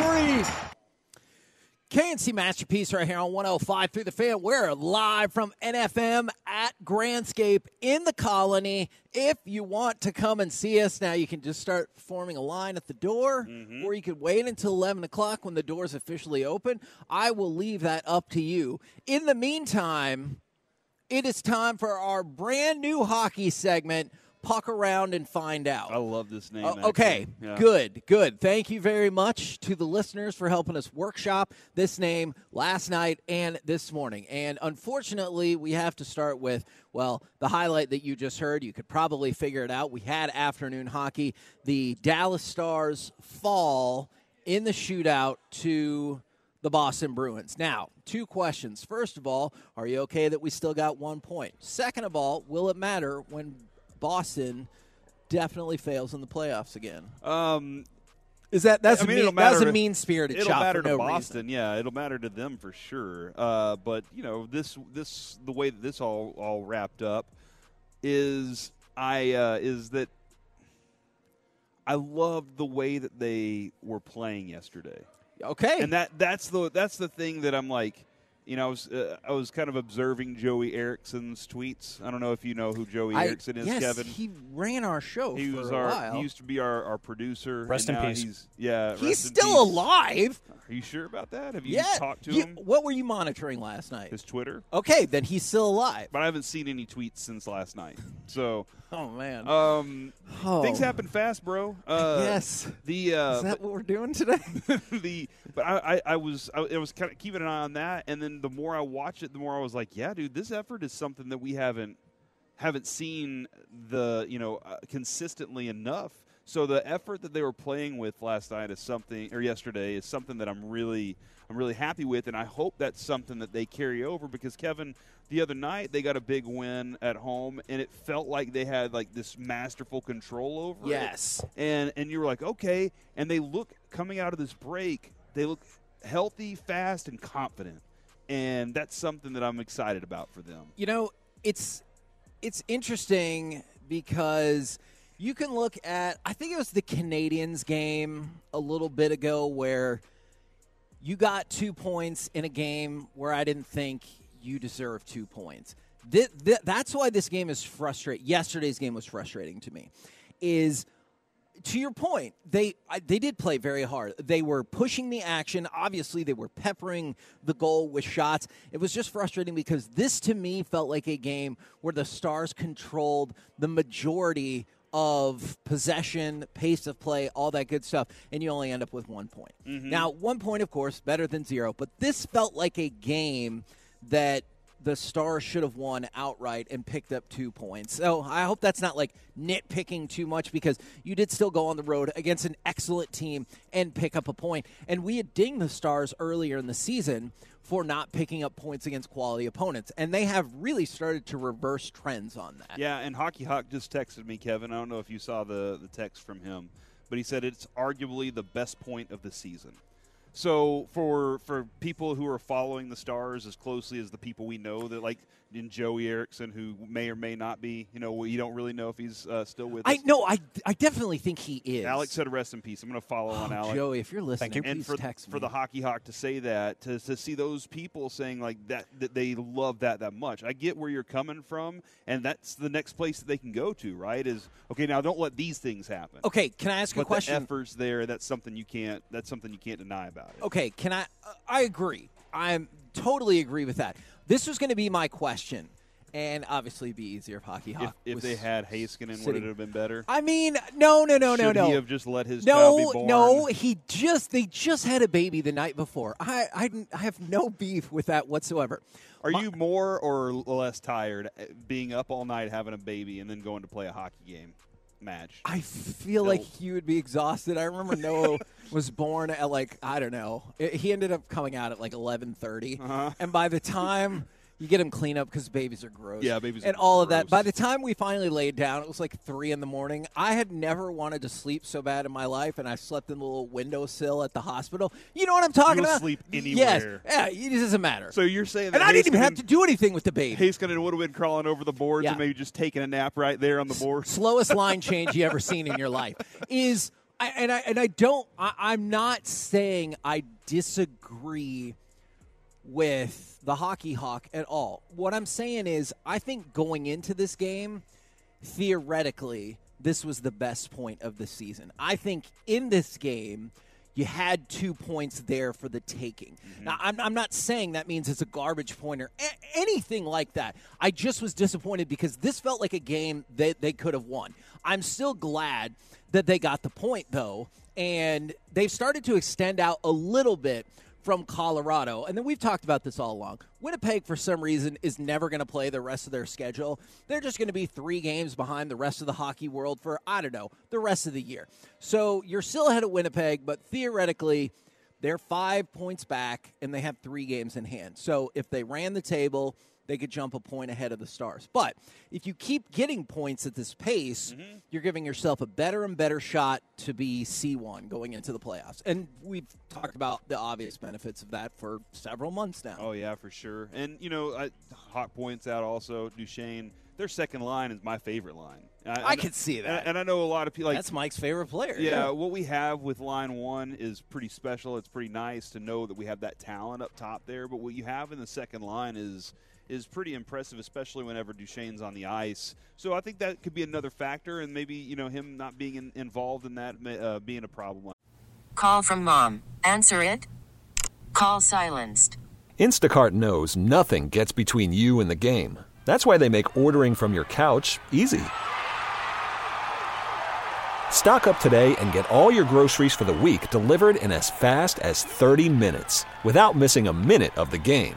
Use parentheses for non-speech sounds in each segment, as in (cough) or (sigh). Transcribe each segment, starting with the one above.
victory. KNC Masterpiece right here on 105 through the fan. We're live from NFM at Grandscape in the colony. If you want to come and see us, now you can just start forming a line at the door, mm-hmm. or you could wait until 11 o'clock when the doors officially open. I will leave that up to you. In the meantime, it is time for our brand new hockey segment. Puck around and find out. I love this name. Uh, actually. okay, Yeah. good, good. Thank you very much to the listeners for helping us workshop this name last night and this morning. And unfortunately, we have to start with, well, the highlight that you just heard. You could probably figure it out. We had afternoon hockey. The Dallas Stars fall in the shootout to the Boston Bruins. Now, two questions. First of all, are you okay that we still got one point? Second of all, will it matter when Boston definitely fails in the playoffs again? Um, Is that that's I a mean, mean, that's a mean spirited it'll shot matter for to no Boston. reason? Yeah, it'll matter to them for sure. Uh, but you know, this this the way that this all all wrapped up is I uh, is that I loved the way that they were playing yesterday. Okay, and that that's the that's the thing that I'm like, you know, I was uh, I was kind of observing Joey Erickson's tweets. I don't know if you know who Joey I- Erickson is, yes, Kevin. he ran our show He for was a our while. he used to be our, our producer. Rest and in peace. He's yeah. He's still peace. alive. Are you sure about that? Have you Yeah. talked to You- him? What were you monitoring last night? His Twitter. Okay, then he's still alive. But I haven't seen any tweets since last night. So (laughs) Oh man. um, Oh. things happen fast, bro. Uh, yes. The uh, Is that what we're doing today? (laughs) the but I, I, I was I, I was kind of keeping an eye on that, and then the more I watch it, the more I was like, yeah, dude, this effort is something that we haven't haven't seen the you know uh, consistently enough. So the effort that they were playing with last night is something, or yesterday is something that I'm really I'm really happy with, and I hope that's something that they carry over because Kevin, the other night they got a big win at home, and it felt like they had like this masterful control over it yes. and and you were like, okay. And they look coming out of this break, they look healthy, fast, and confident, and that's something that I'm excited about for them. You know, it's it's interesting because you can look at I think it was the Canadiens game a little bit ago where you got 2 points in a game where I didn't think you deserved 2 points. Th- th- that's why this game is frustrating. Yesterday's game was frustrating to me. Is to your point, they they did play very hard. They were pushing the action. Obviously, they were peppering the goal with shots. It was just frustrating because this to me felt like a game where the Stars controlled the majority of possession, pace of play, all that good stuff, and you only end up with one point. Mm-hmm. Now, one point, of course, better than zero, but this felt like a game that the Stars should have won outright and picked up two points. So I hope that's not like nitpicking too much because you did still go on the road against an excellent team and pick up a point. And we had dinged the Stars earlier in the season for not picking up points against quality opponents. And they have really started to reverse trends on that. Yeah, and Hockey Hawk just texted me, Kevin. I don't know if you saw the the text from him, but he said it's arguably the best point of the season. So for for people who are following the stars as closely as the people we know that like in Joey Erickson, who may or may not be, you know, you don't really know if he's uh, still with us. I no, I, I definitely think he is. Alex said rest in peace. I'm going to follow on Oh, Alex. Joey, if you're listening, and for text for me. the hockey hawk to say that to, to see those people saying like that that they love that that much i get where you're coming from and that's the next place that they can go to right is okay now don't let these things happen okay, can I ask but a question? the efforts there that's something you can't that's something you can't deny about it Okay, can I? uh, I agree. I'm totally agree with that. This was going to be my question, and obviously, it'd be easier if hockey if, hawk. if was they had Heiskanen, would it have been better? I mean, no, no, no, no, Should no. he have just let his child be no, born? no. He just they just had a baby the night before. I I, I have no beef with that whatsoever. Are you more or less tired uh, being up all night having a baby and then going to play a hockey game match? I feel like he would be exhausted. I remember Noah (laughs) was born at like I don't know. It- he ended up coming out at like eleven Uh-huh. and by the time you get them clean up because babies are gross. Yeah, babies and all of that. By the time we finally laid down, it was like three in the morning. I had never wanted to sleep so bad in my life, and I slept in the little windowsill at the hospital. You know what I'm talking You'll about? sleep anywhere. Yes. Yeah, it doesn't matter. So you're saying that and I didn't even have to do anything with the baby. Heiskanen would have been crawling over the boards Yeah. and maybe just taking a nap right there on the board. slowest line (laughs) change you ever seen in your life is I, and I and I don't I, I'm not saying I disagree with the hockey hawk at all. What I'm saying is I think going into this game, theoretically, this was the best point of the season. I think in this game you had two points there for the taking. Mm-hmm. Now, I'm, I'm not saying that means it's a garbage pointer, a- anything like that. I just was disappointed because this felt like a game that they could have won. I'm still glad that they got the point, though, and they've started to extend out a little bit from Colorado. And then we've talked about this all along. Winnipeg, for some reason, is never going to play the rest of their schedule. They're just going to be three games behind the rest of the hockey world for, I don't know, the rest of the year. So you're still ahead of Winnipeg, but theoretically, they're five points back and they have three games in hand. So if they ran the table, they could jump a point ahead of the Stars. But if you keep getting points at this pace, mm-hmm. you're giving yourself a better and better shot to be C1 going into the playoffs. And we've talked about the obvious benefits of that for several months now. Oh yeah, for sure. And you know, I, Hawk points out also Duchene. Their second line is my favorite line. I can see that. and, and I know a lot of people like That's Mike's favorite player. Yeah, what we have with line one is pretty special. It's pretty nice to know that we have that talent up top there. But what you have in the second line is is pretty impressive, especially whenever Duchene's on the ice. So I think that could be another factor, and maybe you know him not being in, involved in that uh, being a problem. Call from mom. Answer it. Call silenced. Instacart knows nothing gets between you and the game. That's why they make ordering from your couch easy. Stock up today and get all your groceries for the week delivered in as fast as 30 minutes without missing a minute of the game.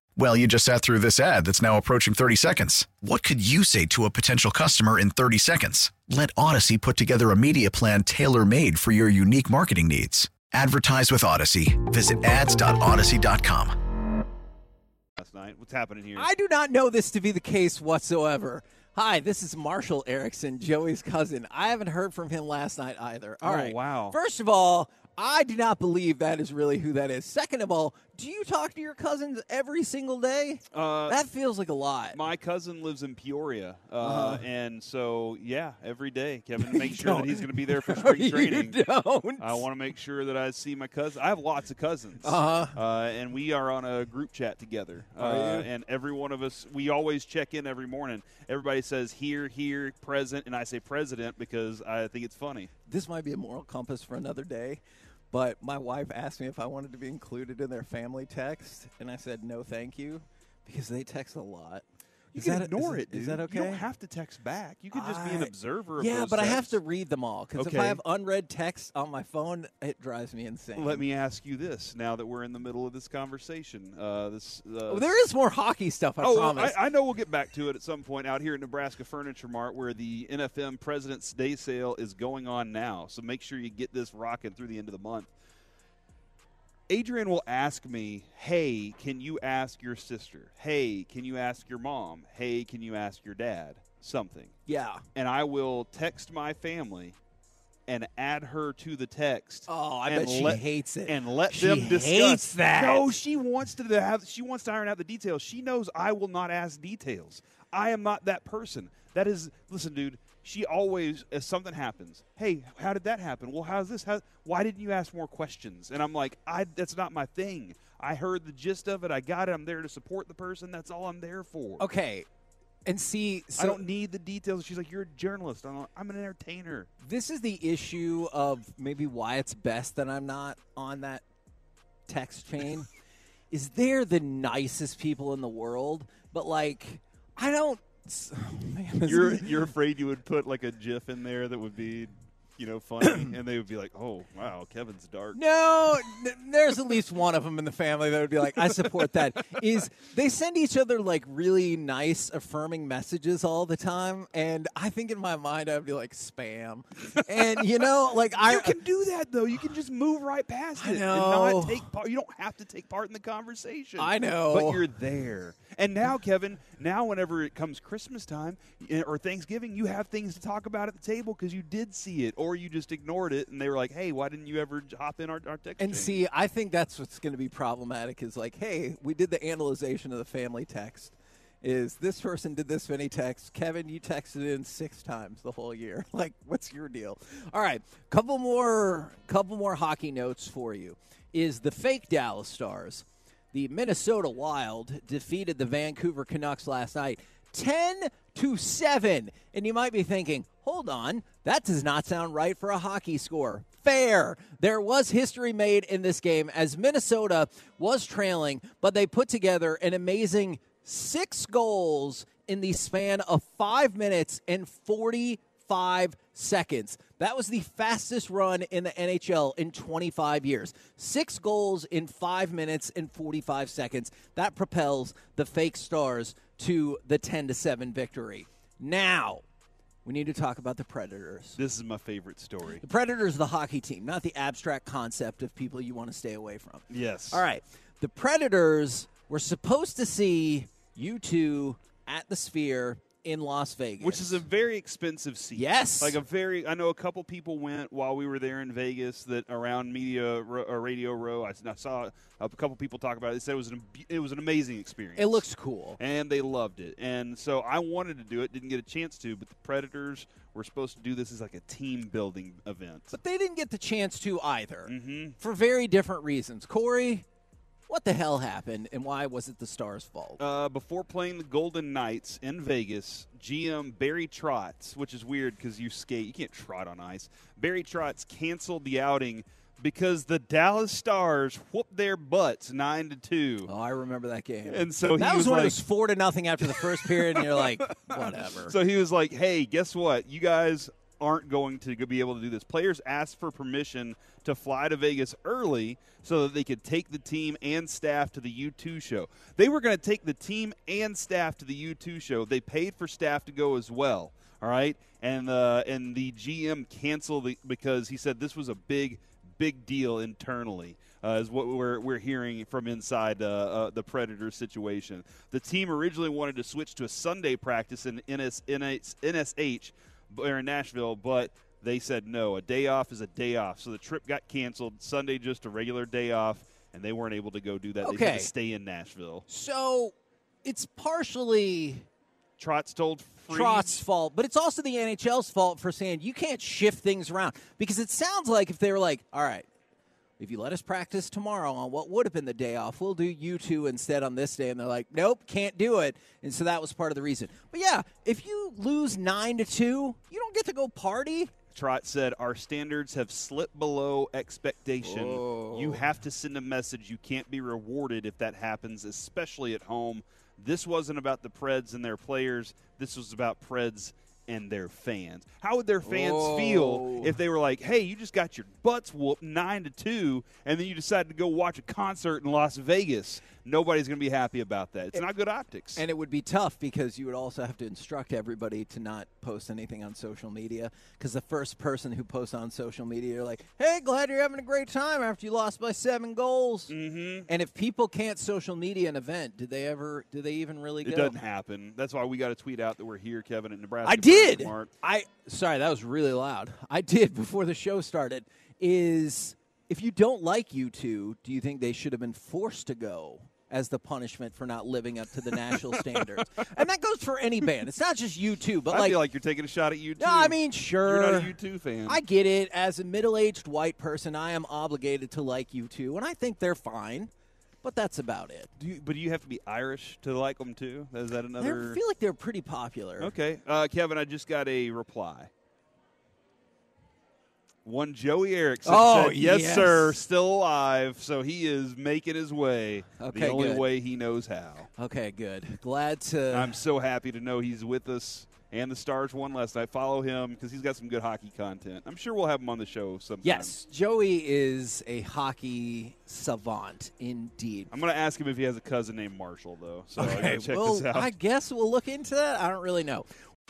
Well, you just sat through this ad that's now approaching 30 seconds. What could you say to a potential customer in 30 seconds? Let Audacy put together a media plan tailor made for your unique marketing needs. Advertise with Audacy. Visit ads.audacy.com. Last night, what's happening here? I do not know this to be the case whatsoever. Hi, this is Marshall Erickson, Joey's cousin. I haven't heard from him last night either. All Oh, right. wow. First of all, I do not believe that is really who that is. Second of all, do you talk to your cousins every single day? Uh, that feels like a lot. my cousin lives in Peoria, uh, Uh-huh. and so yeah, every day (laughs) Kevin makes sure that he's going to be there for (laughs) spring you training. don't. I want to make sure that I see my cousin. I have lots of cousins, Uh-huh. uh, and we are on a group chat together. Uh. And every one of us, we always check in every morning. Everybody says here, here, present, and I say president because I think it's funny. this might be a moral compass for another day, but my wife asked me if I wanted to be included in their family text, and I said no, thank you, because they text a lot. You Is can that- ignore is- it, dude. is that You okay? don't have to text back. You can just be an observer of Yeah, but I have to read them all because if I have unread text on my phone, it drives me insane. Let me ask you this: Now that we're in the middle of this conversation, uh, this uh, Oh, there is more hockey stuff. I oh, promise. I, I know we'll get back to it at some point out here at Nebraska Furniture Mart, where the NFM President's Day sale is going on now. So make sure you get this rocking through the end of the month. Adrian will ask me, "Hey, can you ask your sister? Hey, can you ask your mom? Hey, can you ask your dad something?" yeah. And I will text my family and add her to the text. Oh, I bet she let- hates it. and let She them discuss. hates that. No, she wants to have. She wants to iron out the details. She knows I will not ask details. I am not that person. That is, listen, dude. She always, if something happens, hey, how did that happen? Well, how's this? How, why didn't you ask more questions? And I'm like, I. That's not my thing. I heard the gist of it. I got it. I'm there to support the person. That's all I'm there for. Okay. And see, so I don't need the details. She's like, you're a journalist. I'm, like, I'm an entertainer. this is the issue of maybe why it's best that I'm not on that text chain. (laughs) is they're the nicest people in the world, but like I don't. (sighs) Man, You're you're afraid you would put like a GIF in there that would be, you know, funny, (coughs) and they would be like, "Oh, wow, Kevin's dark." No, n- there's at least one of them in the family that would be like, I support that. (laughs) Is they send each other like really nice, affirming messages all the time, and I think in my mind I'd be like spam, and you know, (laughs) like I you can do that though. You can just move right past I it know. and not take part. You don't have to take part in the conversation. I know. but you're there. And now, Kevin, now whenever it comes Christmas time eh, or Thanksgiving, you have things to talk about at the table because you did see it, or you just ignored it, and they were like, "Hey, why didn't you ever hop in our, our text?" And chain?" see, I think that's what's going to be problematic is like, hey, we did the analyzation of the family text. Is this person did this many texts? Kevin, you texted in six times the whole year. (laughs) Like, what's your deal? All right, couple more, couple more hockey notes for you. Is the fake Dallas Stars, the Minnesota Wild defeated the Vancouver Canucks last night, ten to seven. And you might be thinking, hold on, that does not sound right for a hockey score fair. There was history made in this game as Minnesota was trailing, but they put together an amazing six goals in the span of five minutes and 45 seconds. That was the fastest run in the NHL in 25 years. Six goals in five minutes and 45 seconds. That propels the fake stars to the 10 to 7 victory. Now, we need to talk about the Predators. this is my favorite story. The Predators, the hockey team, not the abstract concept of people you want to stay away from. Yes. All right. The Predators were supposed to see U2 at the Sphere in Las Vegas. Which is a very expensive seat. Yes. Like a very, I know a couple people went while we were there in Vegas that around Media Ro- or Radio Row. I saw a couple people talk about it. They said it was an, it was an amazing experience. It looks cool. and they loved it. And so I wanted to do it, didn't get a chance to, but the Predators were supposed to do this as like a team building event. But they didn't get the chance to either Mhm. for very different reasons. Corey, what the hell happened and why was it the Stars' fault? Uh, before playing the Golden Knights in Vegas, GM Barry Trotz, which is weird because you skate, you can't trot on ice. Barry Trotz canceled the outing because the Dallas Stars whooped their butts nine to two. oh, I remember that game. And so that he was, was when like, it was four to nothing after the first period, and you're like, (laughs) whatever. So he was like, "Hey, guess what? You guys aren't going to be able to do this. Players asked for permission to fly to Vegas early so that they could take the team and staff to the U2 show. They were going to take the team and staff to the U2 show. They paid for staff to go as well. All right, and uh, and the GM canceled the, because he said this was a big big deal internally. Uh, is what we're, we're hearing from inside uh, uh, the Predator situation. The team originally wanted to switch to a Sunday practice in NS, NS, NSH or in Nashville, but they said no. A day off is a day off. So the trip got canceled. Sunday just a regular day off, and they weren't able to go do that. They had to stay in Nashville. So it's partially Trotz told Freed, Trotz's fault, but it's also the NHL's fault for saying you can't shift things around because it sounds like if they were like, all right, if you let us practice tomorrow on what would have been the day off, we'll do U2 instead on this day. And they're like, nope, can't do it. And so that was part of the reason. But yeah, if you lose nine to two, you don't get to go party. Trotz said, Our standards have slipped below expectation. Whoa. You have to send a message. You can't be rewarded if that happens, especially at home. This wasn't about the Preds and their players. This was about Preds and their fans. How would their fans Whoa. feel if they were like, "Hey, you just got your butts whooped nine to two, and then you decided to go watch a concert in Las Vegas"? Nobody's going to be happy about that. It's not good optics. And it would be tough because you would also have to instruct everybody to not post anything on social media. Because the first person who posts on social media, you're like, "Hey, glad you're having a great time after you lost by seven goals." mm-hmm. And if people can't social media an event, do they ever? Do they even really go? It go? doesn't happen. That's why we got to tweet out that we're here, Kevin, at Nebraska. I did. I sorry, that was really loud. I did (laughs) before the show started. Is if you don't like U2, do you think they should have been forced to go as the punishment for not living up to the national standards? (laughs) And that goes for any band. It's not just U2, but I like, feel like you're taking a shot at you too. no, I mean, sure. You're not a U2 fan. I get it. As a middle-aged white person, I am obligated to like U2, and I think they're fine. But that's about it. Do you, but do you have to be Irish to like them too? Is that another? I feel like they're pretty popular. Okay, uh, Kevin, I just got a reply. One Joey Erickson Oh, said, "Yes, yes. sir, still alive." So he is making his way Okay, the only good. way he knows how. Okay, good. Glad to. I'm so happy to know he's with us. And the Stars won last night. Follow him because he's got some good hockey content. I'm sure we'll have him on the show sometime. Yes, Joey is a hockey savant indeed. I'm going to ask him if he has a cousin named Marshall, though. So I check well, this out. I guess we'll look into that. I don't really know.